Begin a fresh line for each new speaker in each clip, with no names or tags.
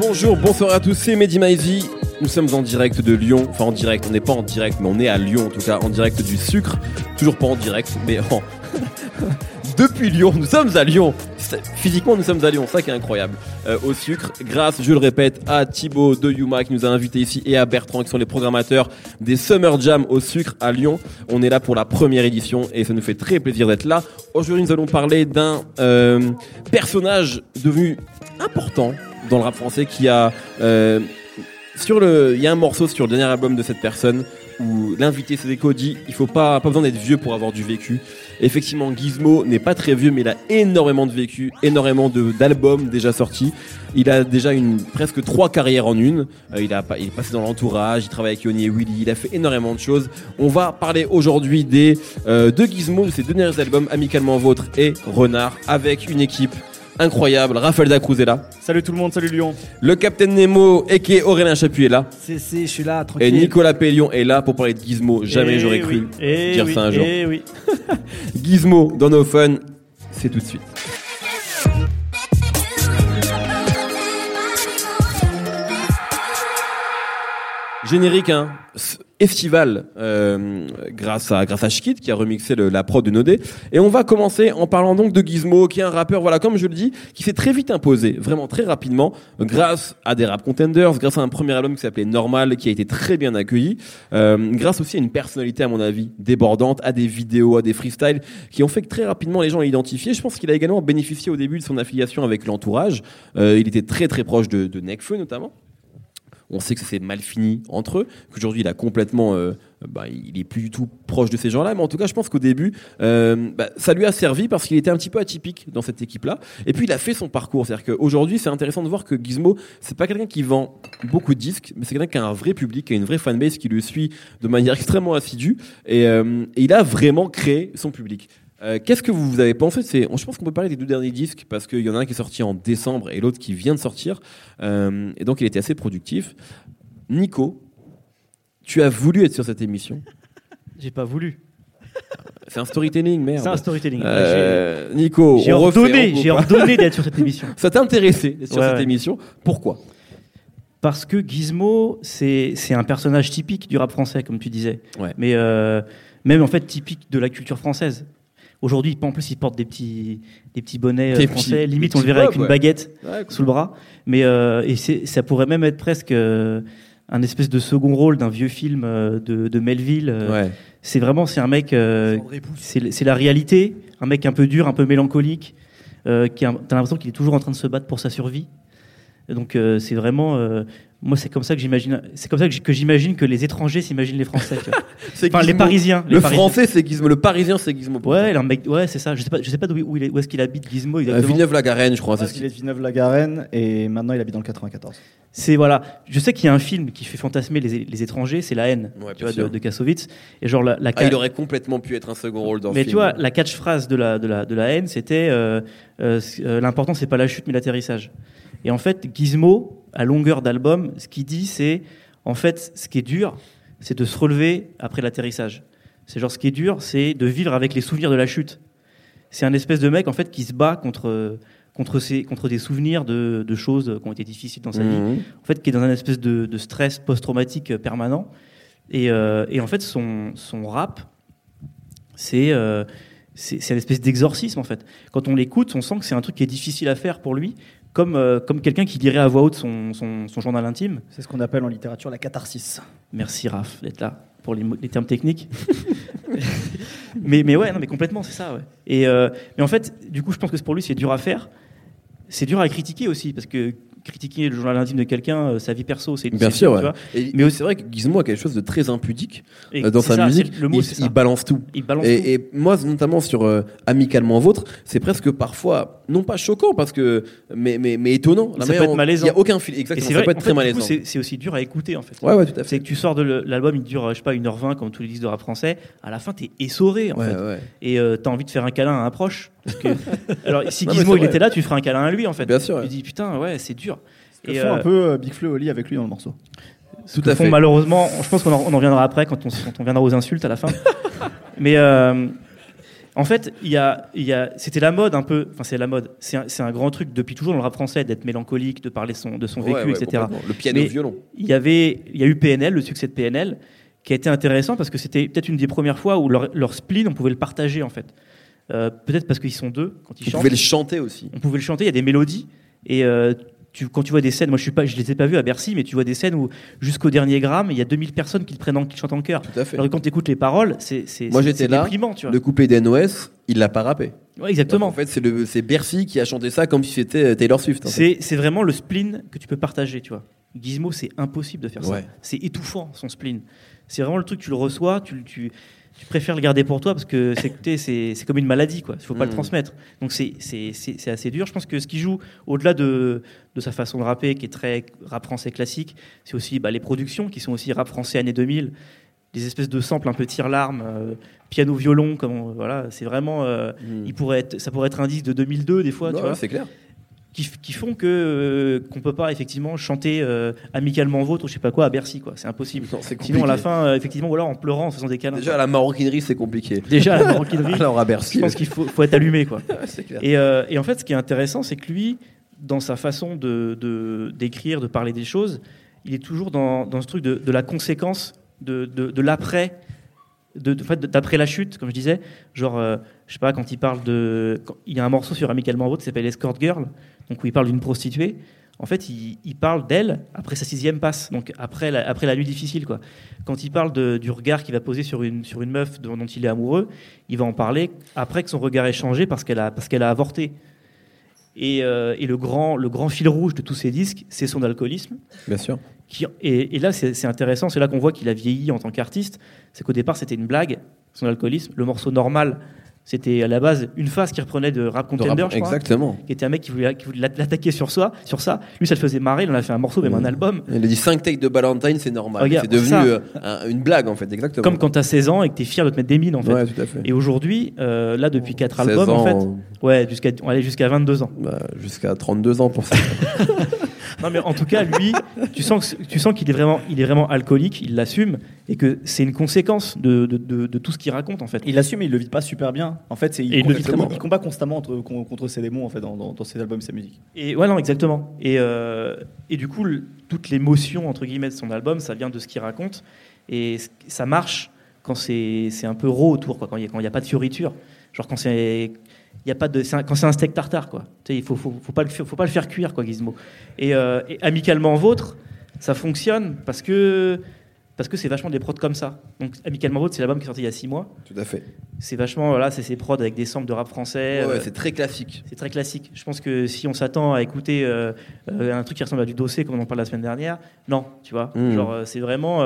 Bonjour, bonsoir à tous, c'est Mehdi Maizy. Nous sommes en direct de Lyon, enfin en direct, on n'est pas en direct, mais on est à Lyon en tout cas, en direct du sucre. Toujours pas en direct, mais en... depuis Lyon, nous sommes à Lyon. Physiquement, nous sommes à Lyon, ça qui est incroyable. Euh, au sucre, grâce, je le répète, à Thibaut de Yuma qui nous a invités ici et à Bertrand qui sont les programmateurs des Summer Jam au sucre à Lyon. On est là pour la première édition et ça nous fait très plaisir d'être là. Aujourd'hui, nous allons parler d'un euh, personnage devenu important dans le rap français qui a euh, sur le il y a un morceau sur le dernier album de cette personne où l'invité Cédrico dit il faut pas pas besoin d'être vieux pour avoir du vécu. Effectivement, Gizmo n'est pas très vieux mais il a énormément de vécu, énormément de d'albums déjà sortis. Il a déjà une presque trois carrières en une. Euh, il a est passé dans l'entourage, il travaille avec Yoni et Willy, il a fait énormément de choses. On va parler aujourd'hui des euh, de Gizmo de ses deux derniers albums Amicalement Vôtre et Renard avec une équipe incroyable. Raphaël Dacruz est là.
Salut tout le monde, salut Lyon.
Le Capitaine Nemo et Aurélien Chapuis est là.
C'est, c'est, je suis là,
Et
tranquille.
Nicolas Pellion est là pour parler de Gizmo. Jamais
Eh
j'aurais
oui,
cru
eh
dire
oui,
ça un jour.
eh oui.
Gizmo dans nos fun, c'est tout de suite. Générique, hein, estival, euh, grâce à grâce à Shkid qui a remixé la prod de Nodé. Et on va commencer en parlant donc de Gizmo, qui est un rappeur, voilà, comme je le dis, qui s'est très vite imposé, vraiment très rapidement, grâce à des rap contenders, grâce à un premier album qui s'appelait Normal, qui a été très bien accueilli, euh, grâce aussi à une personnalité, à mon avis, débordante, à des vidéos, à des freestyles, qui ont fait que très rapidement les gens l'identifiaient. Je pense qu'il a également bénéficié au début de son affiliation avec l'entourage. Euh, il était très très proche de, de Nekfeu notamment. On sait que ça s'est mal fini entre eux, qu'aujourd'hui il a complètement, euh, bah, il est plus du tout proche de ces gens-là, mais en tout cas je pense qu'au début euh, bah, ça lui a servi parce qu'il était un petit peu atypique dans cette équipe-là. Et puis il a fait son parcours, c'est-à-dire qu'aujourd'hui c'est intéressant de voir que Gizmo c'est pas quelqu'un qui vend beaucoup de disques, mais c'est quelqu'un qui a un vrai public, qui a une vraie fanbase qui le suit de manière extrêmement assidue, euh, et il a vraiment créé son public. Euh, Qu'est-ce que vous avez pensé C'est, Je pense qu'on peut parler des deux derniers disques parce qu'il y en a un qui est sorti en décembre et l'autre qui vient de sortir. Euh, et donc il était assez productif. Nico, tu as voulu être sur cette émission?
J'ai pas voulu.
C'est un storytelling, merde.
C'est un storytelling.
Euh, Nico,
j'ai ordonné, j'ai ordonné d'être sur cette émission.
Ça t'a intéressé d'être sur
Ouais,
cette
ouais.
émission Pourquoi?
Parce que Gizmo, c'est c'est un personnage typique du rap français, comme tu disais.
Ouais.
Mais euh, même en fait typique de la culture française. Aujourd'hui, en plus, il porte des petits, des petits bonnets euh,
Des
français.
petits-
Limite, on le verrait avec une
ouais.
baguette
Ouais,
sous le bras. Mais euh, et ça pourrait même être presque euh, un espèce de second rôle d'un vieux film euh, de, de Melville. euh,
ouais.
C'est vraiment, c'est un mec. euh, c'est la réalité. Un mec un peu dur, un peu mélancolique, euh, qui a- t'as l'impression qu'il est toujours en train de se battre pour sa survie. Donc euh, c'est vraiment, euh, moi c'est comme ça que j'imagine, c'est comme ça que j'imagine que les étrangers s'imaginent les Français. tu vois.
C'est
Enfin les
Gizmo.
Parisiens. les
Le
Parisiens.
français, c'est Gizmo. Le parisien, c'est Gizmo.
Ouais, un mec, ouais c'est ça. Je sais pas, je sais pas d'où où il est, où est-ce qu'il habite Gizmo
Euh. Villeneuve-la-Garenne, je crois. c'est ce
Il est de Villeneuve-la-Garenne et maintenant il habite dans le 94.
C'est voilà. Je sais qu'il y a un film qui fait fantasmer les, les étrangers, c'est La haine,
Ouais,
tu vois, de, de Kassovitz. Et genre la, la
Ah, il aurait complètement pu être un second rôle dans
Mais
le
tu
film.
vois, la catchphrase de la, de la, de la haine, c'était euh, euh, euh, l'important, c'est pas la chute, mais l'atterrissage. Et en fait, Gizmo, à longueur d'album, ce qu'il dit, c'est en fait, ce qui est dur, c'est de se relever après l'atterrissage. C'est genre, ce qui est dur, c'est de vivre avec les souvenirs de la chute. C'est un espèce de mec, en fait, qui se bat contre, contre, ses, contre des souvenirs de, de choses qui ont été difficiles dans sa vie
Mhm.
en fait, qui est dans un espèce de, de stress post-traumatique euh, permanent. Et, euh, et en fait, son, son rap, c'est euh, c'est une espèce d'exorcisme, en fait. Quand on l'écoute, on sent que c'est un truc qui est difficile à faire pour lui, comme, euh, comme quelqu'un qui lirait à voix haute son, son, son journal intime.
C'est ce qu'on appelle en littérature la catharsis.
Merci, Raph, d'être là pour les termes techniques. mais, mais ouais, non, mais complètement, c'est ça. Ouais. Et, euh, mais en fait, du coup, je pense que pour lui, c'est dur à faire. C'est dur à critiquer aussi, parce que critiquer le journal intime de quelqu'un, euh, sa vie perso, c'est
Bien
c'est
sûr, ouais. Et
Mais
c'est vrai que Gizmo a quelque chose de très impudique
Et
euh, dans
c'est
sa
ça,
musique.
c'est- Le mot,
il,
c'est ça.
il balance tout.
Il balance tout.
Et, moi, notamment sur euh, Amicalement Vôtre, c'est presque parfois, non pas choquant, parce que, mais, mais, mais étonnant.
Ça
manière
peut être malaisant.
Il n'y a aucun fil.
Et
Exactement.
c'est
Ça
vrai,
peut être très
fait,
malaisant.
c'est c'est aussi dur à écouter en fait.
Ouais, ouais, tout à
C'est
fait.
que tu sors de l'album, il dure, je sais pas, 1h20 comme tous les disques de rap français. À la fin, t'es essoré en
Ouais,
fait. Et euh, t'as envie de faire un câlin à un proche. Parce que... Alors, si Gizmo
c'est
il était là, tu ferais un câlin à lui en fait.
Bien sûr,
Tu dis putain, ouais, c'est dur. Et,
font
euh,
un peu euh, Big Flo et Oli avec lui dans le morceau.
Tout à
font
fait.
malheureusement, je pense qu'on en, on en reviendra après quand on, quand on viendra aux insultes à la fin. Mais euh, En fait, il y a, il y a, c'était la mode un peu. Enfin, c'est la mode. C'est un, c'est un grand truc depuis toujours dans le rap français d'être mélancolique, de parler son, de son vécu,
Ouais, ouais,
etc.
Le piano
Mais-
violon.
Il y avait, il y a eu PNL, le succès de PNL, qui a été intéressant parce que c'était peut-être une des premières fois où leur, leur spleen, on pouvait le partager en fait. Euh, peut-être parce qu'ils sont deux quand ils
Vous
chantent.
pouvez le chanter aussi.
On pouvait le chanter. Il y a des mélodies et euh, tu, quand tu vois des scènes, moi je suis pas, je les ai pas vues à Bercy, mais tu vois des scènes où jusqu'au dernier gramme, il y a 2000 personnes qui le prennent, en, qui chantent en chœur.
Tout à fait.
Alors que quand tu écoutes les paroles, c'est c'est
Moi, j'étais là,
déprimant, tu vois.
Le couplet d'NOS, il l'a pas rappé.
Ouais, exactement.
En fait, c'est Bercy qui a chanté ça comme si c'était euh, Taylor Swift.
C'est c'est vraiment le spleen que tu peux partager, tu vois. Gizmo, c'est impossible de faire ça. C'est étouffant, son spleen. C'est vraiment le truc, tu le reçois, tu, tu, tu préfères le garder pour toi parce que c'est- comme une maladie, quoi. Il faut pas le
Mhm.
transmettre. Donc c'est- assez dur. Je pense que ce qui joue, au-delà de, de sa façon de rapper, qui est très rap français classique, c'est aussi bah, les productions qui sont aussi rap français années 2000. Des espèces de samples un peu tire-larme, euh, piano-violon, comme on- voilà, c'est vraiment. euh,
Mm.
il pourrait être, ça pourrait être un disque de 2002 des fois, tu vois
c'est clair.
Qui, font que euh, qu'on peut pas effectivement chanter euh, amicalement vôtre ou je sais pas quoi à Bercy quoi. C'est impossible.
Non,
sinon à la fin euh, effectivement ou alors en pleurant en faisant des câlins.
Déjà, la maroquinerie, c'est compliqué.
déjà la maroquinerie.
Alors, à
je
Bercy,
pense qu'il faut, faut être allumé quoi.
Clair.
et, euh, et en fait ce qui est intéressant c'est que lui dans sa façon de d'écrire de, parler des choses il est toujours dans, dans ce truc de, de la conséquence de, de, l'après d'après la chute, comme je disais, genre, euh, je sais pas, quand il parle de. quand- il y a un morceau sur Amicalement Vôtre qui s'appelle Escort Girl, donc où il parle d'une prostituée. En fait, il, il parle d'elle après sa sixième passe, donc après la, après la nuit difficile, quoi. Quand il parle de- du regard qu'il va poser sur une, sur une meuf dont, dont il est amoureux, il va en parler après que son regard ait changé parce qu'elle a, parce qu'elle a avorté. Et, euh, et le, grand, le grand fil rouge de tous ces disques, c'est son alcoolisme.
Bien sûr.
Qui- et, et là, c'est c'est intéressant, c'est là qu'on voit qu'il a vieilli en tant qu'artiste. C'est qu'au départ, c'était une blague, son alcoolisme. Le morceau normal, c'était à la base une phase qui reprenait de Rap
De
Contender,
rap-
je crois,
Exactement.
qui était un mec qui voulait, qui voulait l'attaquer sur, soi, sur ça. Lui, ça le faisait marrer, il en a fait un morceau, même un album.
Il a dit 5 takes de Valentine, c'est normal.
Regarde,
c'est devenu euh, un- une blague, en fait, exactement.
Comme quand t'as 16 ans et que t'es fier de te mettre des mines, en fait.
Ouais, tout à fait.
Et aujourd'hui, euh, là, depuis 4
16
albums, en fait,
ans,
ouais, jusqu'à, on aller jusqu'à 22 ans.
bah, jusqu'à 32 ans pour ça.
Non, mais en tout cas, lui, tu sens, tu sens qu'il est vraiment, il est vraiment alcoolique, il l'assume, et que c'est une conséquence de, de, de- de tout ce qu'il raconte, en fait.
Il l'assume, mais il le vit pas super bien. En fait, c'est, il,
il
il combat constamment entre- contre ses démons en fait, dans, dans- dans ses albums et sa musique.
Et ouais, non, exactement. Et, euh, et du coup, le- toute l'émotion entre guillemets de son album, ça vient de ce qu'il raconte, et ça marche quand c'est c'est un peu raw autour, quoi, quand il n'y a, pas de fioriture, genre quand c'est y a pas de quand c'est un steak tartare, quoi. Tu sais, il faut, faut, pas le faut pas le faire cuire, quoi, Gizmo. Et, euh, et amicalement vôtre, ça fonctionne parce que parce que c'est vachement des prods comme ça. Donc amicalement vôtre, c'est l'album qui est sorti il y a six mois.
tout à fait.
C'est vachement voilà, c'est ces prods avec des samples de rap français.
Ouais,
euh,
c'est très classique.
c'est très classique. Je pense que si on s'attend à écouter euh, euh, un truc qui ressemble à du dossier comme on en parle la semaine dernière, non, tu vois.
Mm.
Genre, c'est vraiment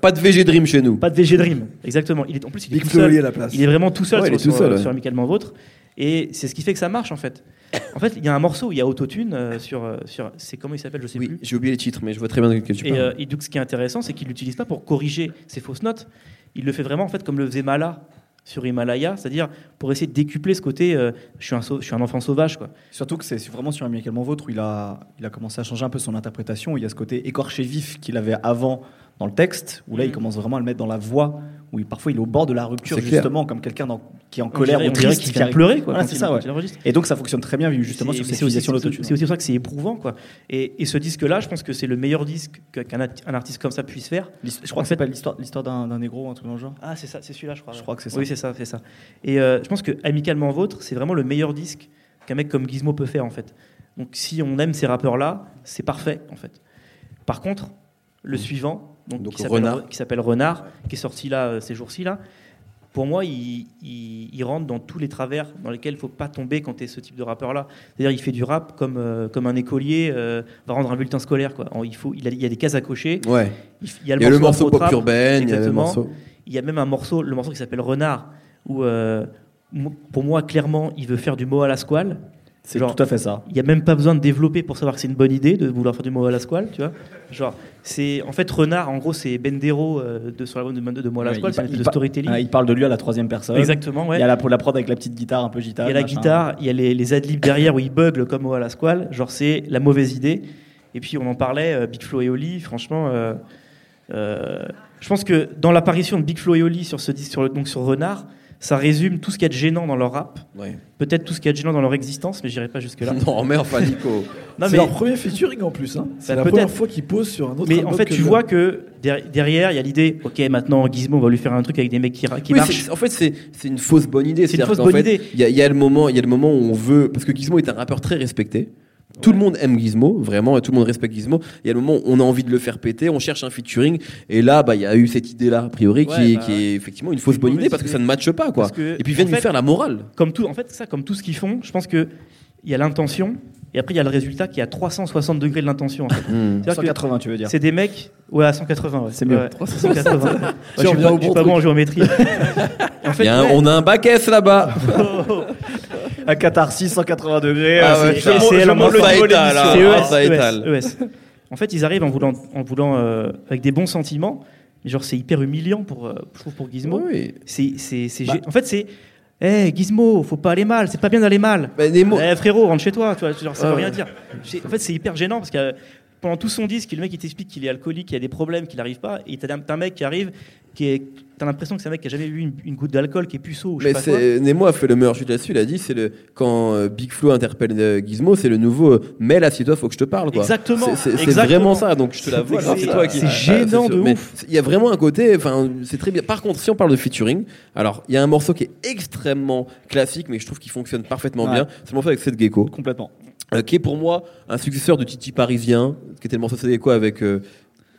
Pas de VG Dream chez nous.
pas de VG Dream. Exactement. Il est en plus il est tout seul.
À la place.
Il est vraiment tout seul
Ouais,
sur,
tout
sur-
seul, ouais.
sur Amicalement Vôtre. Et c'est ce qui fait que ça marche en fait. En fait, il y a un morceau où il y a autotune euh, sur euh, sur c'est comment il s'appelle, je sais
Oui,
plus.
j'ai oublié les titres, mais je vois très bien de quel tu
Et,
parles.
euh, et donc, ce qui est intéressant, c'est qu'il l'utilise pas pour corriger ses fausses notes. Il le fait vraiment en fait comme le faisait Mala sur Himalaya, c'est-à-dire pour essayer de décupler ce côté. euh, je suis un je suis un enfant sauvage quoi.
Surtout que c'est vraiment sur Amicalement Vôtre où il a, il a commencé à changer un peu son interprétation. où Il y a ce côté écorché vif qu'il avait avant dans le texte, où là il
Mhm.
commence vraiment à le mettre dans la voix, où il, parfois il est au bord de la rupture,
clair.
justement, comme quelqu'un qui est en
On
colère
dirait-
ou triste. qui
vient pleurer quoi.
Voilà,
quand
c'est ça, ouais. Et donc ça fonctionne très bien, justement, sur cette
c'est aussi,
utilisation de
c'est- aussi pour ça que c'est éprouvant, quoi. Et, et ce disque-là, je pense que c'est le meilleur disque que- qu'un art- un artiste comme ça puisse faire.
Je crois
En
que c'est pas l'histoire l'histoire d'un d'un négro, un truc dans le genre.
Ah, c'est ça, c'est celui-là, je crois.
Je crois que c'est ça.
Oui, c'est ça, c'est ça. Et euh, je pense que Amicalement Vôtre, c'est vraiment le meilleur disque qu'un mec comme Gizmo peut faire, en fait. Donc, si on aime ces rappeurs-là, c'est parfait, en fait. Par contre, le suivant, donc,
Donc,
qui s'appelle
Renard.
qui s'appelle Renard, qui est sorti là euh, ces jours-ci là. Pour moi, il, il- il rentre dans tous les travers dans lesquels il faut pas tomber quand tu es ce type de rappeur-là. C'est-à-dire, il fait du rap comme, euh, comme un écolier euh, va rendre un bulletin scolaire. Quoi. Il, faut, il, a, il y a des cases à cocher.
Ouais.
Il, y a
Il y a le morceau
Afro
pop urbaine, il y a le
exactement.
morceau.
Il y a même un morceau, le morceau qui s'appelle Renard, où euh, pour moi, clairement, il veut faire du mot à la squale.
C'est tout à fait ça.
Il n'y a même pas besoin de développer pour savoir que c'est une bonne idée de vouloir faire du mot à la squale, tu vois. Genre, c'est en fait Renard, en gros, c'est Bendero euh, de, sur l'album de, de Mot à la squale, c'est de storytelling.
Il parle de lui à la troisième personne.
Exactement, ouais.
Il y a la, la prod avec la petite guitare un peu gitane.
Il y a la
machin.
guitare, il y a les, les adlibs derrière où il bugle comme Mot à la squale. Genre, c'est la mauvaise idée. Et puis, on en parlait, euh, Big Flo et Oli, franchement. euh, euh, je pense que dans l'apparition de Big Flo et Oli sur ce sur, donc sur Renard, ça résume tout ce qu'il y a de gênant dans leur rap,
Ouais.
peut-être tout ce qu'il y a de gênant dans leur existence, mais j'irai pas jusque-là.
Non, mais enfin, Nico.
Non,
c'est
mais,
leur premier featuring en plus. Hein. C'est
Bah,
la
peut-être.
première fois qu'ils posent sur un autre
mais en fait, tu vois que der- derrière, il y a l'idée, ok, maintenant Gizmo on va lui faire un truc avec des mecs qui, qui
Oui,
marchent.
c'est- en fait, c'est c'est une fausse bonne idée.
C'est une fausse bonne
fait,
idée.
Il y y a le moment où on veut, parce que Gizmo est un rappeur très respecté. Tout le monde aime Gizmo, vraiment, et tout le monde respecte Gizmo. Il y a le moment où on a envie de le faire péter, on cherche un featuring, et là, bah, il y a eu cette idée-là, a priori, qui,
Ouais,
est,
bah,
qui est effectivement une fausse
une
bonne idée parce que ça ne matche pas, quoi.
Que,
et puis ils viennent
en
lui faire la morale.
Comme tout, en fait, ça, comme tout ce qu'ils font, je pense que il y a l'intention, et après il y a le résultat qui est à 360 degrés de l'intention. en fait.
Hmm.
C'est-à-dire que
180, tu veux dire.
C'est des mecs, ouais, à 180, ouais.
C'est mieux.
Ouais, 180. Ouais, je suis pas,
au
je suis
bon
pas
truc.
bon en géométrie. en fait,
Il y a un-
ouais.
on a un bac S là-bas.
Un catharsis 180 degrés.
Ah
euh,
ouais,
c'est- c'est-
c'est. C'est ES,
étale.
ES, ES. En fait, ils arrivent en voulant, en voulant euh, avec des bons sentiments. Mais genre, c'est hyper humiliant pour, euh, je trouve, pour Gizmo.
Oui.
C'est, c'est, c'est
Bah.
gé- En fait, c'est, hé, Gizmo, faut pas aller mal. C'est pas bien d'aller mal.
Bah, Nemo-
Eh, frérot, rentre chez toi. Tu vois, genre, ça
Ah
veut
ouais.
rien dire. En fait, c'est hyper gênant parce que euh, pendant tout son disque, le mec il t'explique qu'il est alcoolique, qu'il y a des problèmes, qu'il n'arrive pas, et t'as un mec qui arrive, qui est, t'as l'impression que c'est un mec qui a jamais vu une, une goutte d'alcool, qui est puceau. ou Je sais
Mais
pas quoi.
c'est Nemo a fait le meilleur chute là-dessus. Il a dit c'est le quand euh, Big Flo interpelle euh, Gizmo, c'est le nouveau euh, Mel assieds-toi, faut que je te parle. Quoi.
Exactement,
C'est- vraiment ça. Donc je te l'avoue.
C'est
toi qui.
C'est
Ah,
gênant
sûr.
de
Mais
ouf.
Il y a vraiment un côté. Enfin, c'est très bien. Par contre, si on parle de featuring, alors il y a un morceau qui est extrêmement classique, mais je trouve qu'il fonctionne parfaitement
Ouais.
bien. C'est le morceau avec Seth Gecko,
Complètement.
euh, qui est pour moi un successeur de Titi Parisien, qui était le morceau Seth Gecko avec euh,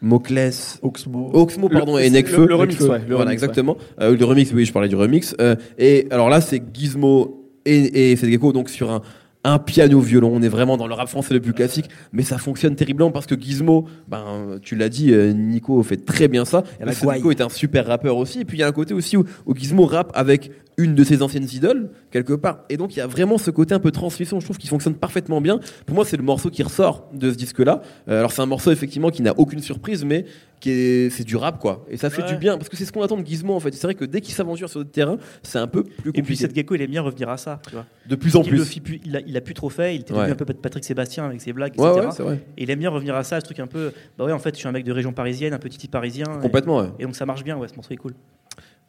Moclès.
Oxmo.
Oxmo, pardon,
Le-
et
le-
Nekfeu.
le remix, ouais, le
voilà,
remix,
exactement. Euh, le remix, oui, je parlais du remix. Euh, et alors là, c'est Gizmo et, et Seth Gecko, donc sur un, un piano-violon. On est vraiment dans le rap français le plus classique, mais ça fonctionne terriblement parce que Gizmo, ben, tu l'as dit, euh, Nico fait très bien ça. Seth Gecko est un super rappeur aussi. Et puis il y a un côté aussi où, où Gizmo rappe avec une de ses anciennes idoles, quelque part. Et donc il y a vraiment ce côté un peu transmission, je trouve, qui fonctionne parfaitement bien. Pour moi, c'est le morceau qui ressort de ce disque-là. Euh, alors c'est un morceau effectivement qui n'a aucune surprise, mais qui est, c'est du rap, quoi. Et ça fait
Ouais.
du bien, parce que c'est ce qu'on attend de Gizmo, en fait. C'est vrai que dès qu'il s'aventure sur le terrain, c'est un peu plus
Et puis
compliqué.
cette gecko, il aime bien revenir à ça. Tu vois.
De plus en
Il, le
plus.
plus- il, a, il a plus trop fait. Il était
Ouais.
devenu un peu Patrick Sébastien avec ses blagues, etc.
ouais, c'est vrai.
et il aime bien revenir à ça, ce truc un peu. Bah ouais, en fait, je suis un mec de région parisienne, un petit type parisien. et-
Complètement, ouais.
Et, donc ça marche bien. Ouais, ce morceau est cool.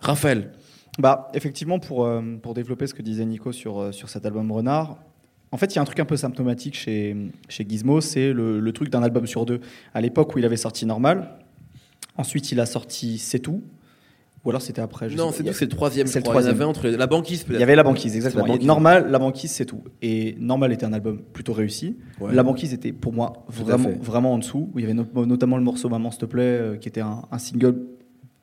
Raphaël.
Bah, effectivement, pour, euh, pour développer ce que disait Nico sur, euh, sur cet album Renard, en fait, il y a un truc un peu symptomatique chez, chez Gizmo, c'est le, le truc d'un album sur deux. À l'époque où il avait sorti Normal, ensuite il a sorti C'est tout, ou alors c'était après. je
Non, c'est tout, c'est le troisième.
C'est le
crois. Il y
troisième.
avait entre les- la banquise,
Il y avait La Banquise, exactement.
La Banquise.
Et Normal, La Banquise, c'est tout. Et Normal était un album plutôt réussi.
Ouais.
La Banquise était pour moi vraiment, vraiment en dessous. Où il y avait no- notamment le morceau Maman, s'il te plaît, euh, qui était un, un single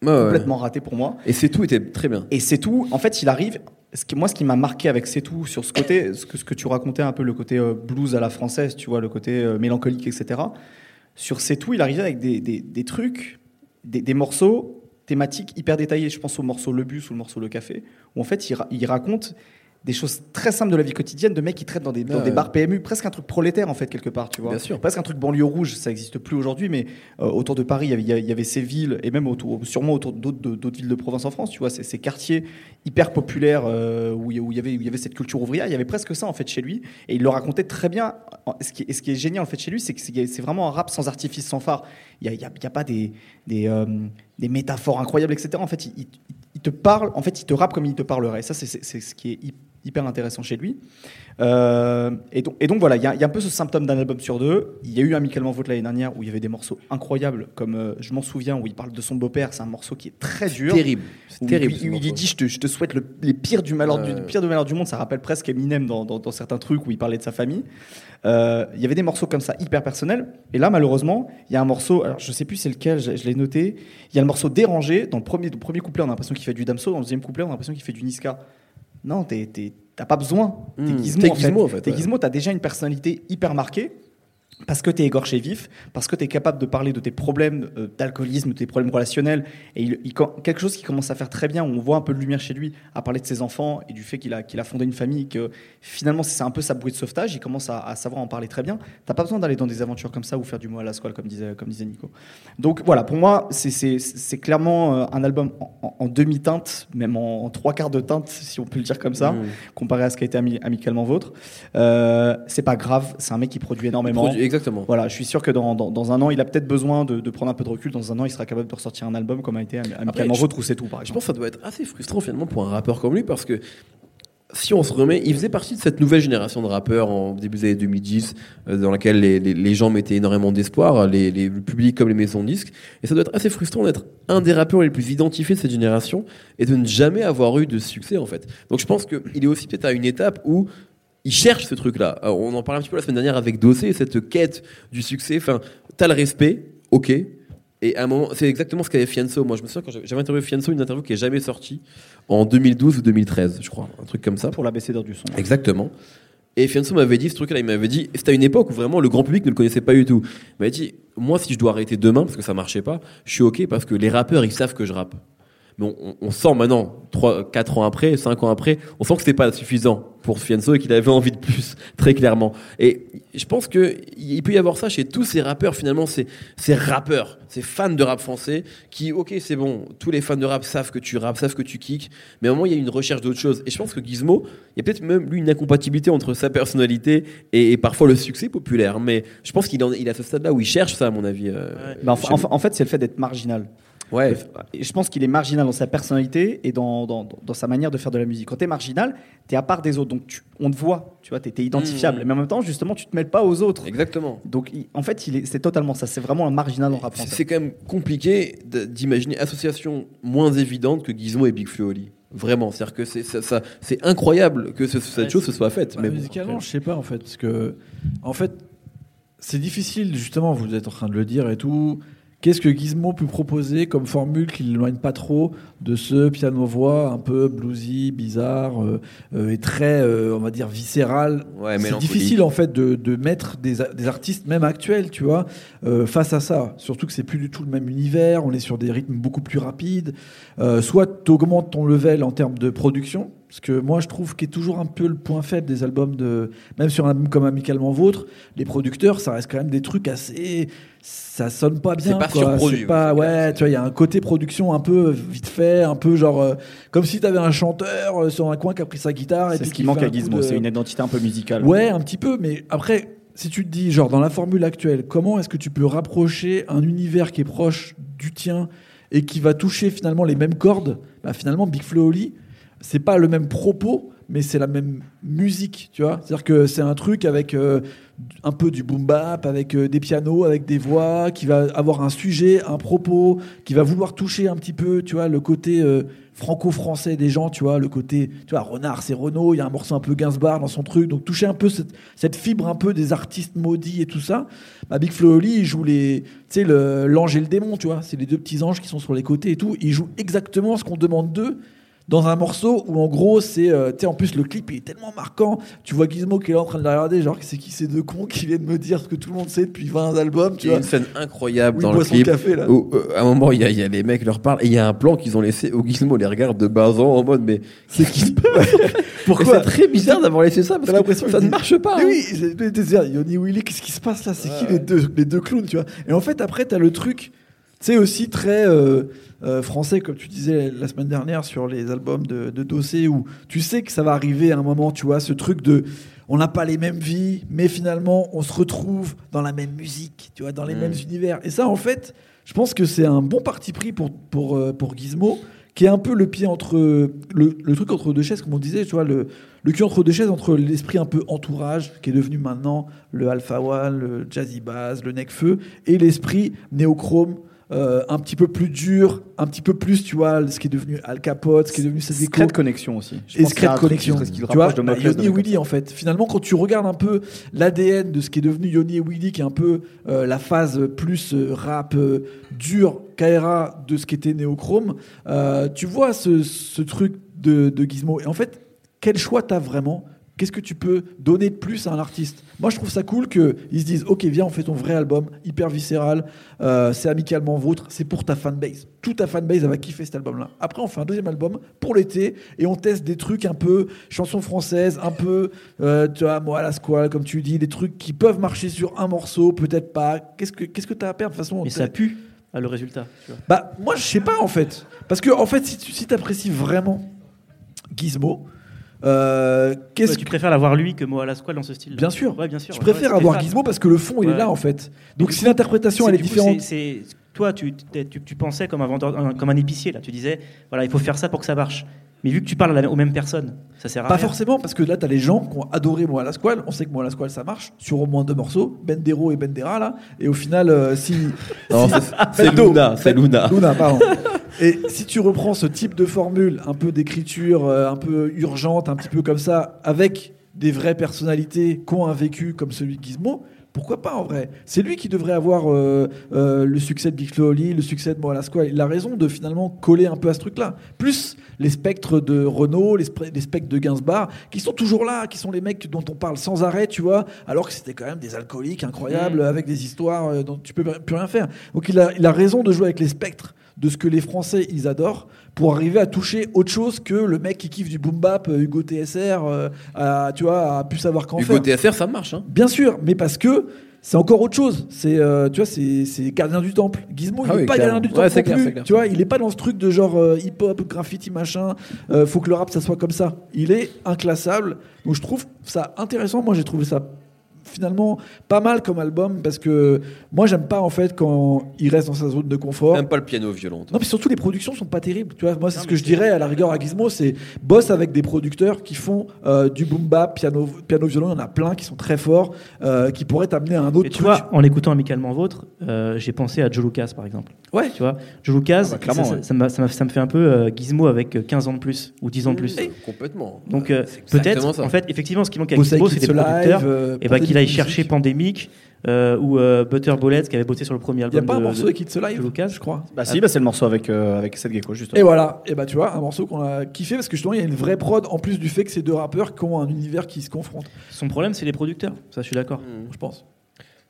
Ouais,
complètement raté pour moi.
Et c'est tout était très bien.
Et c'est tout. En fait, il arrive. Ce qui, moi, ce qui m'a marqué avec c'est tout sur ce côté, ce que, ce que tu racontais un peu le côté euh, blues à la française, tu vois, le côté euh, mélancolique, etc. Sur c'est tout, il arrivait avec des, des- des trucs, des, des morceaux thématiques hyper détaillés. Je pense au morceau Le Bus ou le morceau Le Café, où en fait, il, il raconte des choses très simples de la vie quotidienne de mecs qui traitent dans des, dans des bars PMU, presque un truc prolétaire en fait quelque part, tu vois.
Bien sûr.
Presque un truc banlieue rouge, ça n'existe plus aujourd'hui, mais euh, autour de Paris, il y avait- il y ces villes et même autour, sûrement autour d'autres villes de province en France, tu vois, ces, ces quartiers hyper populaires euh, où, il y- où il y avait, où il y avait cette culture ouvrière, il y avait presque ça en fait chez lui et il le racontait très bien. En- Ce qui, et ce qui est génial en fait chez lui, c'est que c'est c'est vraiment un rap sans artifice, sans phare. Il n'y a, a- a pas des, des, euh, des métaphores incroyables, etc. En fait, il, il- il te parle, en fait, il te rappe comme il te parlerait. Ça, c'est- ce qui est hy- hyper intéressant chez lui. Euh, et, donc, et donc voilà, il y, a- il y a un peu ce symptôme d'un album sur deux. Il y a eu Amicalement Vote l'année dernière où il y avait des morceaux incroyables, comme euh, je m'en souviens, où il parle de son beau-père. C'est un morceau qui est très dur.
Terrible. C'est
Où
terrible.
il, dit je te, je te souhaite le, les pires du malheur du, le pire du malheur du monde. Ça rappelle presque Eminem dans, dans- dans certains trucs où il parlait de sa famille. Euh, il y avait des morceaux comme ça hyper personnels. Et là, malheureusement, il y a un morceau. Alors je sais plus c'est lequel. Je, je l'ai noté. Il y a le morceau dérangé. Dans le premier, dans le premier couplet, on a l'impression qu'il fait du Damso. Dans le deuxième couplet, on a l'impression qu'il fait du Niska. Non, t'es- t'es- t'as pas besoin. T'es
Hmm,
Gizmo,
t'es
en fait.
Gizmo, en fait,
T'es
ouais.
Gizmo, t'as déjà une personnalité hyper marquée. Parce que tu es égorgé vif, parce que tu es capable de parler de tes problèmes euh, d'alcoolisme, de tes problèmes relationnels. Et il, il- quelque chose qui commence à faire très bien, où on voit un peu de lumière chez lui, à parler de ses enfants et du fait qu'il a, qu'il a fondé une famille, que finalement c'est un peu sa bouée de sauvetage, il commence à, à savoir en parler très bien. T'as pas besoin d'aller dans des aventures comme ça ou faire du mot à la squale, comme disait, comme disait Nico. Donc voilà, pour moi, c'est- c'est c'est clairement euh, un album en, demi-teinte, même en, en trois quarts de teinte, si on peut le dire comme ça
Mmh.
comparé à ce qui a été ami- amicalement vôtre. Euh, c'est pas grave, c'est un mec qui produit énormément.
Il produit exactement.
Voilà, je suis sûr que dans, dans, dans un an, il a peut-être besoin de, de prendre un peu de recul. Dans un an, il sera capable de ressortir un album comme a été Am- Amicalement
je-
C'est tout, par
Je
exemple.
pense que ça doit être assez frustrant finalement pour un rappeur comme lui parce que si on se remet, il faisait partie de cette nouvelle génération de rappeurs en début des années 2010 euh, dans laquelle les, les- les gens mettaient énormément d'espoir, les, les, le public comme les maisons de disques. Et ça doit être assez frustrant d'être un des rappeurs les plus identifiés de cette génération et de ne jamais avoir eu de succès en fait. Donc je pense qu'il est aussi peut-être à une étape où il cherche ce truc-là. Alors, on en parlait un petit peu la semaine dernière avec Dossé, cette quête du succès. Enfin, t'as le respect, ok. Et à un moment, c'est exactement ce qu'avait Fianso. Moi, je me souviens quand j'avais- interviewé Fianso, une interview qui est jamais sortie en 2012 ou 2013, je crois, un truc comme ça.
Pour l'ABC du son.
Exactement. Et Fianso m'avait dit ce truc-là, il m'avait dit, c'était à une époque où vraiment le grand public ne le connaissait pas du tout. Il m'avait dit, moi, si je dois arrêter demain, parce que ça marchait pas, je suis ok parce que les rappeurs, ils savent que je rappe. Mais on, on- sent maintenant, 3, 4 ans après, 5 ans après, on sent que c'était pas suffisant pour Fianso et qu'il avait envie de plus, très clairement. Et je pense que il peut y avoir ça chez tous ces rappeurs, finalement, ces, ces rappeurs, ces fans de rap français, qui, ok, c'est bon, tous les fans de rap savent que tu rappes, savent que tu kicks, mais à un moment, il y a une recherche d'autre chose. Et je pense que Gizmo, il y a peut-être même, lui, une incompatibilité entre sa personnalité et, et parfois le succès populaire. Mais je pense qu'il il à ce stade-là où il cherche ça, à mon avis. euh,
Bah, en fait, c'est le fait d'être marginal.
Ouais.
Je pense qu'il est marginal dans sa personnalité et dans, dans, dans sa manière de faire de la musique. Quand tu es marginal, tu es à part des autres. Donc tu- on te voit, tu vois, tu es, identifiable.
Mmh.
Mais en même temps, justement, tu te mêles pas aux autres.
Exactement.
Donc il- en fait, est- c'est totalement ça. C'est vraiment un marginal en rap
C'est
français.
c'est quand même compliqué d'imaginer association moins évidente que Gizmo et Big Flo et Oli. Vraiment, c'est-à-dire que c'est ça, ça- c'est incroyable que ce- cette
Ouais,
chose se soit faite.
Bah,
mais bon,
musicalement,
après-
je sais pas en fait, parce que en fait, c'est difficile justement. Vous êtes en train de le dire et tout. Qu'est-ce que Gizmo peut proposer comme formule qui l'éloigne pas trop de ce piano-voix un peu bluesy, bizarre euh, euh, et très, euh, on va dire, viscéral
Ouais,
C'est difficile en fait de, de mettre des, des artistes, même actuels, tu vois, euh, face à ça. Surtout que c'est plus du tout le même univers, on est sur des rythmes beaucoup plus rapides. Euh, soit tu augmentes ton level en termes de production, parce que moi je trouve qu'est toujours un peu le point faible des albums de. Même sur un album comme Amicalement Vôtre, les producteurs, ça reste quand même des trucs assez. Ça sonne pas bien.
C'est pas
quoi.
surproduit,
pas,
ouais, clair,
tu vois, il y a un côté production un peu vite fait, un peu genre. euh, comme si tu avais un chanteur euh, sur un coin qui a pris sa guitare. et
C'est ce qui
qui
manque à Gizmo.
de-
C'est une identité un peu musicale.
Ouais, un petit peu, mais après, si tu te dis, genre, dans la formule actuelle, comment est-ce que tu peux rapprocher un univers qui est proche du tien et qui va toucher finalement les mêmes cordes? Bah, Finalement, Big Flo et Oli, c'est pas le même propos, mais c'est la même musique, tu vois. C'est-à-dire que c'est un truc avec euh, un peu du boom bap, avec euh, des pianos, avec des voix, qui va avoir un sujet, un propos, qui va vouloir toucher un petit peu, tu vois, le côté euh, franco-français des gens, tu vois, le côté, tu vois, Renard, c'est Renault, il y a un morceau un peu Gainsbourg dans son truc, donc toucher un peu cette, fibre un peu des artistes maudits et tout ça. Bah, Big Flo Oli, il joue les, tu sais, l'ange et le démon, tu vois, c'est les deux petits anges qui sont sur les côtés et tout. Ils jouent exactement ce qu'on demande d'eux dans un morceau où en gros c'est euh, tu sais en plus le clip il est tellement marquant tu vois Gizmo qui est là en train de la regarder genre c'est qui ces deux cons qui viennent me dire ce que tout le monde sait depuis 20 albums tu
Il y a
vois
une scène incroyable dans le clip.
café là
Où, euh, à un moment, il y, a, il y a les mecs leur parlent et il y a un plan qu'ils ont laissé où Gizmo les regarde de bas en en mode mais c'est qui se passe
pourquoi
C'est très bizarre d'avoir laissé ça parce que ça ne marche pas.
Mais
hein.
oui, c'est- t'es dire, Yoni Willy, qu'est-ce qui se passe là? C'est qui les deux, les deux clowns, tu vois? Et en fait, après, t'as le truc, tu sais, aussi très euh, euh, français, comme tu disais la semaine dernière sur les albums de, de Dossé, où tu sais que ça va arriver à un moment, tu vois, ce truc de. On n'a pas les mêmes vies, mais finalement, on se retrouve dans la même musique, tu vois, dans les
Mm.
mêmes univers. Et ça, en fait, je pense que c'est un bon parti pris pour, pour, euh, pour Gizmo, qui est un peu le pied entre. Le, le truc entre deux chaises, comme on disait, tu vois, le, le cul entre deux chaises entre l'esprit un peu entourage, qui est devenu maintenant le Alpha One, le Jazzy Bass, le Necfeu, et l'esprit néochrome. Euh, un petit peu plus dur, un petit peu plus, tu vois, ce qui est devenu Al Capote, ce qui est devenu cette
Secret connexion aussi. Je
et Secret
truc le
Tu vois,
de
bah, Yoni
de
et. Willy, en fait. Finalement, quand tu regardes un peu l'ADN de ce qui est devenu Yoni et Willy, qui est un peu euh, la phase plus euh, rap euh, dur, KRA, de ce qui était Néochrome, tu vois ce, ce truc de, de Gizmo. Et en fait, quel choix t'as vraiment Qu'est-ce que tu peux donner de plus à un artiste? Moi, je trouve ça cool qu'ils se disent Ok, viens, on fait ton vrai album, hyper viscéral, euh, c'est amicalement vôtre, c'est pour ta fanbase. Toute ta fanbase, elle va kiffer cet album-là. Après, on fait un deuxième album pour l'été et on teste des trucs un peu chansons françaises, un peu, euh, tu vois, moi, la squale, comme tu dis, des trucs qui peuvent marcher sur un morceau, peut-être pas. Qu'est-ce que que t'as à perdre? De toute façon,
Mais ça pue à le résultat. tu vois.
bah, moi, je sais pas en fait. Parce que, en fait, si tu si apprécies vraiment Gizmo, Euh, Qu'est-ce
Ouais,
que
tu préfères l'avoir lui que Moa Lasquale dans ce style
Bien sûr.
Ouais, bien sûr.
je
Ouais,
préfère
ouais,
avoir Gizmo parce que le fond il est là en fait. Donc si l'interprétation elle est différente,
c'est- toi, tu, tu, tu pensais comme un vendeur, un- comme un épicier là. Tu disais, voilà, il faut faire ça pour que ça marche. Mais vu que tu parles aux mêmes personnes, ça sert à
Pas
rien.
forcément, parce que là, t'as les gens qui ont adoré Moi la Squale. On sait que Moi la Squale, ça marche sur au moins deux morceaux, Bendero et Bendera, là. Et au final, euh, si.
Non,
si-
c'est-. Luna, c'est Luna.
Luna, pardon. Et si tu reprends ce type de formule, un peu d'écriture, euh, un peu urgente, un petit peu comme ça, avec des vraies personnalités qui ont un vécu comme celui de Gizmo, pourquoi pas en vrai? C'est lui qui devrait avoir euh, euh, le succès de Big Flo Oli, le succès de Moi la Squale. Il a raison de finalement coller un peu à ce truc-là. Plus les spectres de Renault, les, spectres de Gainsbourg, qui sont toujours là, qui sont les mecs dont on parle sans arrêt, tu vois, alors que c'était quand même des alcooliques incroyables, avec des histoires dont tu peux plus rien faire. Donc il a, il a raison de jouer avec les spectres de ce que les Français ils adorent pour arriver à toucher autre chose que le mec qui kiffe du boom bap, euh, Hugo TSR, euh, a, tu vois, a pu savoir qu'en
Hugo
faire.
TSR, ça marche. Hein.
Bien sûr, mais parce que c'est encore autre chose. C'est, euh, tu vois, c'est, c'est gardien du temple. Gizmo, il
Ah
n'est
oui,
pas gardien du
Ouais,
temple non
clair,
plus.
clair.
Tu vois, il est pas dans ce truc de genre euh, hip-hop, graffiti, machin. euh, faut que le rap ça soit comme ça. Il est inclassable. Donc je trouve ça intéressant. Moi, j'ai trouvé ça finalement pas mal comme album parce que moi j'aime pas en fait quand il reste dans sa zone de confort.
Même pas le piano violent. toi?
Non, mais surtout les productions sont pas terribles. Tu vois, moi c'est ce que je dirais à la rigueur à Gizmo, c'est bosse avec des producteurs qui font euh, du boom bap, piano, piano violon. Il y en a plein qui sont très forts, euh, qui pourraient t'amener à un autre
Et tu
truc.
vois, en écoutant amicalement vôtre, euh, j'ai pensé à Joe Lucas par exemple.
Ouais.
Tu vois, Joe Lucas,
Ah bah, clairement,
ça,
ouais.
ça m'a- ça m'a- ça me fait un peu euh, Gizmo avec euh, 15 ans de plus ou 10 ans de plus.
Oui, Complètement.
Donc euh, peut-être, en fait, effectivement, ce qui manque à Gizmo, c'est des producteurs. Et bah qu'il aille chercher. Pandemic euh, ou euh, Butter Bullets qui avait bossé sur le premier
Il y a
album.
pas un morceau
de-
avec It's Alive,
Lucas
je crois.
Bah si, bah, c'est le morceau avec, euh, avec Seth Gecko, justement.
Et voilà, et bah tu vois, un morceau qu'on a kiffé parce que justement il y a une vraie prod en plus du fait que c'est deux rappeurs qui ont un univers qui se confrontent,
Son problème, c'est les producteurs. Ça, je suis d'accord.
je pense.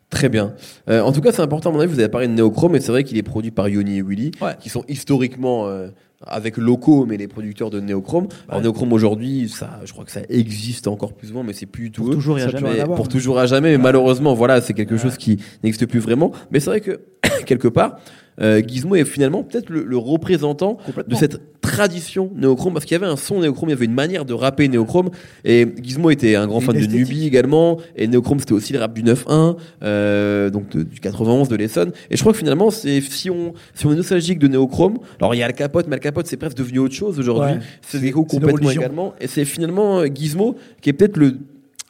Très bien. Euh, en tout cas, c'est important, à mon avis, vous avez parlé de Neochrome, et c'est vrai qu'il est produit par Yoni et Willy,
Ouais.
qui sont historiquement euh, avec locaux, mais les producteurs de Neochrome. Alors, Neochrome aujourd'hui, ça, je crois que ça existe encore plus souvent, mais c'est plus tout
Pour
eux.
toujours et à jamais.
avoir,
pour
hein.
toujours à jamais, mais malheureusement, voilà, c'est quelque chose qui n'existe plus vraiment. Mais c'est vrai que, quelque part, euh, Gizmo est finalement peut-être le, le représentant de cette tradition néochrome, parce qu'il y avait un son néochrome, il y avait une manière de rapper néochrome, et Gizmo était un grand fan de. Nubi également, et néochrome c'était aussi le rap du 9-1, euh, donc de- du 91 de l'Essonne, et je crois que finalement, c'est si on, si on est nostalgique de néochrome, alors il y a Al Capote, mais Al Capote c'est presque devenu autre chose aujourd'hui,
Ouais.
c'est
une
complètement également, et c'est finalement euh, Gizmo qui est peut-être le,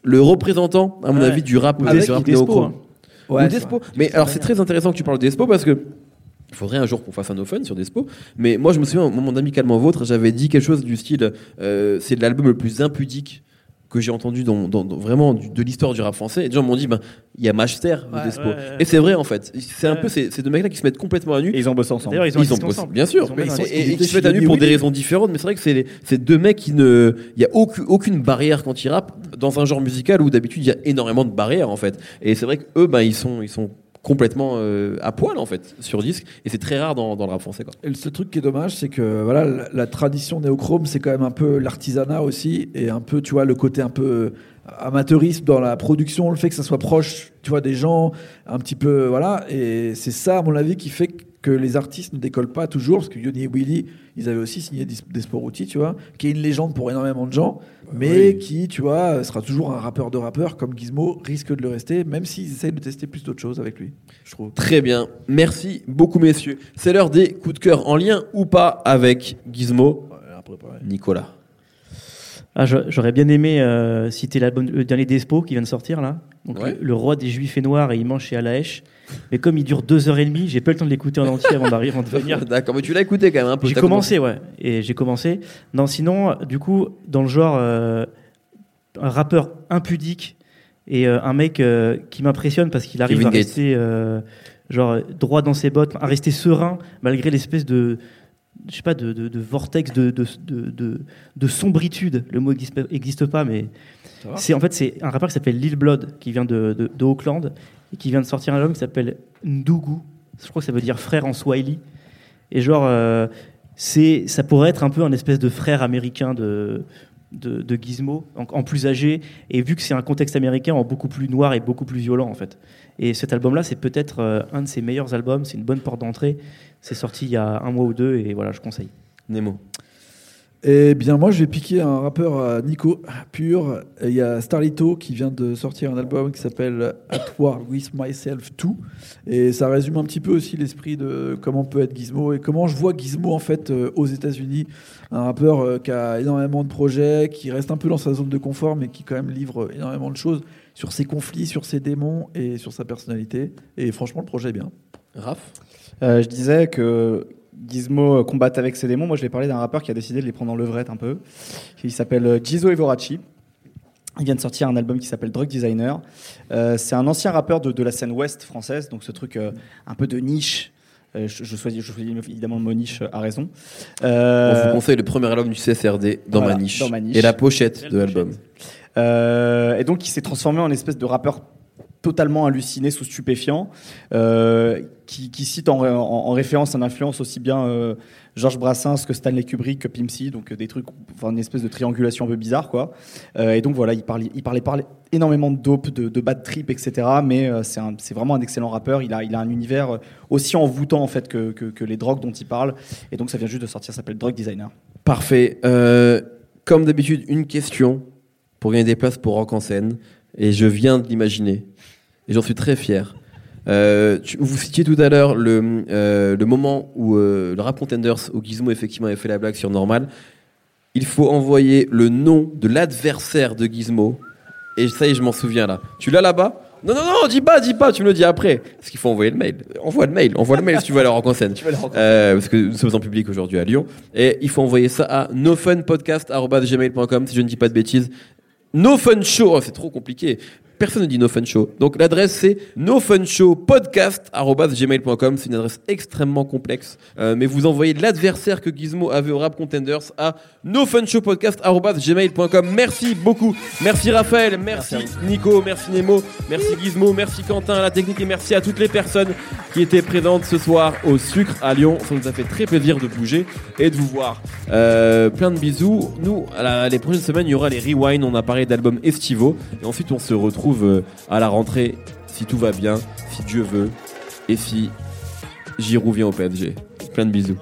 le représentant, à mon
Ouais.
avis, du rap, du rap néochrome.
hein.
Ouais,
Ou
c'est
Despo. Mais alors c'est très intéressant que tu parles de Despo parce que il faudrait un jour qu'on fasse un no fun sur Despo. Mais moi je me souviens au moment d'Amicalement Vôtre, j'avais dit quelque chose du style euh, c'est l'album le plus impudique que j'ai entendu dans, dans- dans- vraiment du- de l'histoire du rap français. Et des gens m'ont dit ben il y a Master de
Ouais,
Despo.
ouais, ouais.
Et c'est vrai en fait. C'est un peu ces, ces deux mecs-là qui se mettent complètement à nu.
Et ils ont bossé ensemble.
D'ailleurs, ils ont
Ils ont
existé
bossé-
ensemble.
bien sûr,
Ils
et, et
ils
qui se mettent à nu pour des raisons différentes. Mais c'est vrai que c'est les- c'est deux mecs qui ne, il y a aucune, aucune barrière quand ils rappent dans un genre musical où d'habitude il y a énormément de barrières en fait. Et c'est vrai que eux, ben ils sont, ils sont complètement euh, à poil en fait sur disque. Et c'est très rare dans, dans le rap français quoi.
Et seul truc qui est dommage, c'est que voilà, la, la tradition néochrome, c'est quand même un peu l'artisanat aussi, et un peu, tu vois, le côté un peu euh, amateurisme dans la production, le fait que ça soit proche, tu vois, des gens, un petit peu, voilà. Et c'est ça, à mon avis, qui fait que les artistes ne décollent pas toujours, parce que Yoni et Willy, ils avaient aussi signé des, des Sporouti, tu vois, qui est une légende pour énormément de gens, mais
Oui.
qui, tu vois, sera toujours un rappeur de rappeur, comme Gizmo risque de le rester, même s'ils essayent de tester plus d'autres choses avec lui, je trouve.
Très bien, merci beaucoup messieurs. C'est l'heure des coups de cœur en lien ou pas avec Gizmo. Nicolas.
Ah, j'aurais bien aimé euh, citer l'album- le dernier Despo qui vient de sortir là. Donc,
Ouais.
le, le roi des juifs et noirs et il mange chez Alaèche. Mais comme il dure deux heures et demie, j'ai pas eu le temps de l'écouter en entier avant d'arriver, avant de venir.
D'accord, mais tu l'as écouté quand même un peu.
J'ai commencé, ouais. Et j'ai commencé. Non, sinon, du coup, dans le genre, euh, un rappeur impudique et euh, un mec euh, qui m'impressionne parce qu'il arrive
Kevin
à
Gates.
rester euh, genre droit dans ses bottes, à rester serein malgré l'espèce de je sais pas de, de- de vortex de, de, de, de- de sombritude. Le mot n'existe pas, mais c'est en fait c'est un rappeur qui s'appelle Lil Blood qui vient de, Auckland et qui vient de sortir un album qui s'appelle Ndugu. Je crois que ça veut dire frère en Swahili. Et genre, euh, c'est, ça pourrait être un peu un espèce de frère américain de, de, de Gizmo, en, en plus âgé, et vu que c'est un contexte américain, en beaucoup plus noir et beaucoup plus violent en fait. Et cet album-là, c'est peut-être euh, un de ses meilleurs albums, c'est une bonne porte d'entrée. C'est sorti il y a un mois ou deux, et voilà, je conseille.
Nemo.
Eh bien, moi, je vais piquer un rappeur à Nico, pur. Il y a Starlito qui vient de sortir un album qui s'appelle At War With Myself 2. Et ça résume un petit peu aussi l'esprit de comment peut être Gizmo et comment je vois Gizmo, en fait, euh, aux États-Unis. Un rappeur euh, qui a énormément de projets, qui reste un peu dans sa zone de confort, mais qui, quand même, livre énormément de choses sur ses conflits, sur ses démons et sur sa personnalité. Et franchement, le projet est bien.
Raph?
Euh, je disais que Gizmo combatte avec ses démons. Moi, je vais parler d'un rappeur qui a décidé de les prendre en levrette un peu. Il s'appelle euh, Gizo Evorachi. Il vient de sortir un album qui s'appelle Drug Designer. Euh, c'est un ancien rappeur de, de la scène ouest française, donc ce truc euh, un peu de niche. Euh, je, je choisis, je choisis évidemment le mot niche euh, à raison.
On
Euh,
vous conseille le premier album du CSRD dans,
voilà,
ma, niche.
dans ma niche.
Et la pochette de l'album.
Euh, et donc, il s'est transformé en espèce de rappeur totalement halluciné sous stupéfiant, euh, qui, cite en, en- en référence en influence aussi bien euh, Georges Brassens que Stanley Kubrick que Pimp C, donc euh, des trucs, enfin une espèce de triangulation un peu bizarre quoi. Euh, et donc voilà, il parlait, énormément de dope, de, de bad trip, etc. Mais c'est vraiment un excellent rappeur. Il a, un univers aussi envoûtant en fait que, que, les drogues dont il parle. Et donc ça vient juste de sortir, ça s'appelle Drug Designer.
Parfait. Comme d'habitude, une question pour gagner des places pour Rock en scène. Et je viens de l'imaginer. Et j'en suis très fier. Euh, tu- vous citiez tout à l'heure le, euh, le moment où euh, le Rap Contenders, où Gizmo effectivement avait fait la blague sur Normal. Il faut envoyer le nom de l'adversaire de Gizmo. Et ça y est, je m'en souviens là. Tu l'as là-bas? Non, non, non, dis pas, dis pas, tu me le dis après. Parce qu'il faut envoyer le mail. Envoie le mail, envoie le mail si tu veux aller en scène. Euh, parce que nous sommes en public aujourd'hui à Lyon. Et il faut envoyer ça à nofunpodcast.gmail.com si je ne dis pas de bêtises. No Fun Show, oh, c'est trop compliqué. Personne ne dit No Fun Show. Donc l'adresse c'est nofunshowpodcast.gmail.com. C'est une adresse extrêmement complexe. Euh, mais vous envoyez l'adversaire que Gizmo avait au Rap Contenders à nofunshowpodcast.gmail.com. Merci beaucoup. Merci Raphaël, merci, Nico, merci Nemo, merci Gizmo, merci Quentin à la technique et merci à toutes les personnes qui étaient présentes ce soir au Sucre à Lyon. Ça nous a fait très plaisir de bouger et de vous voir. Euh, plein de bisous. Nous, à la- les prochaines semaines, il y aura les Rewind. On a parlé d'albums estivaux. Et ensuite, on se retrouve euh, à la rentrée, si tout va bien, si Dieu veut, et si Giroud vient au PSG. Plein de bisous.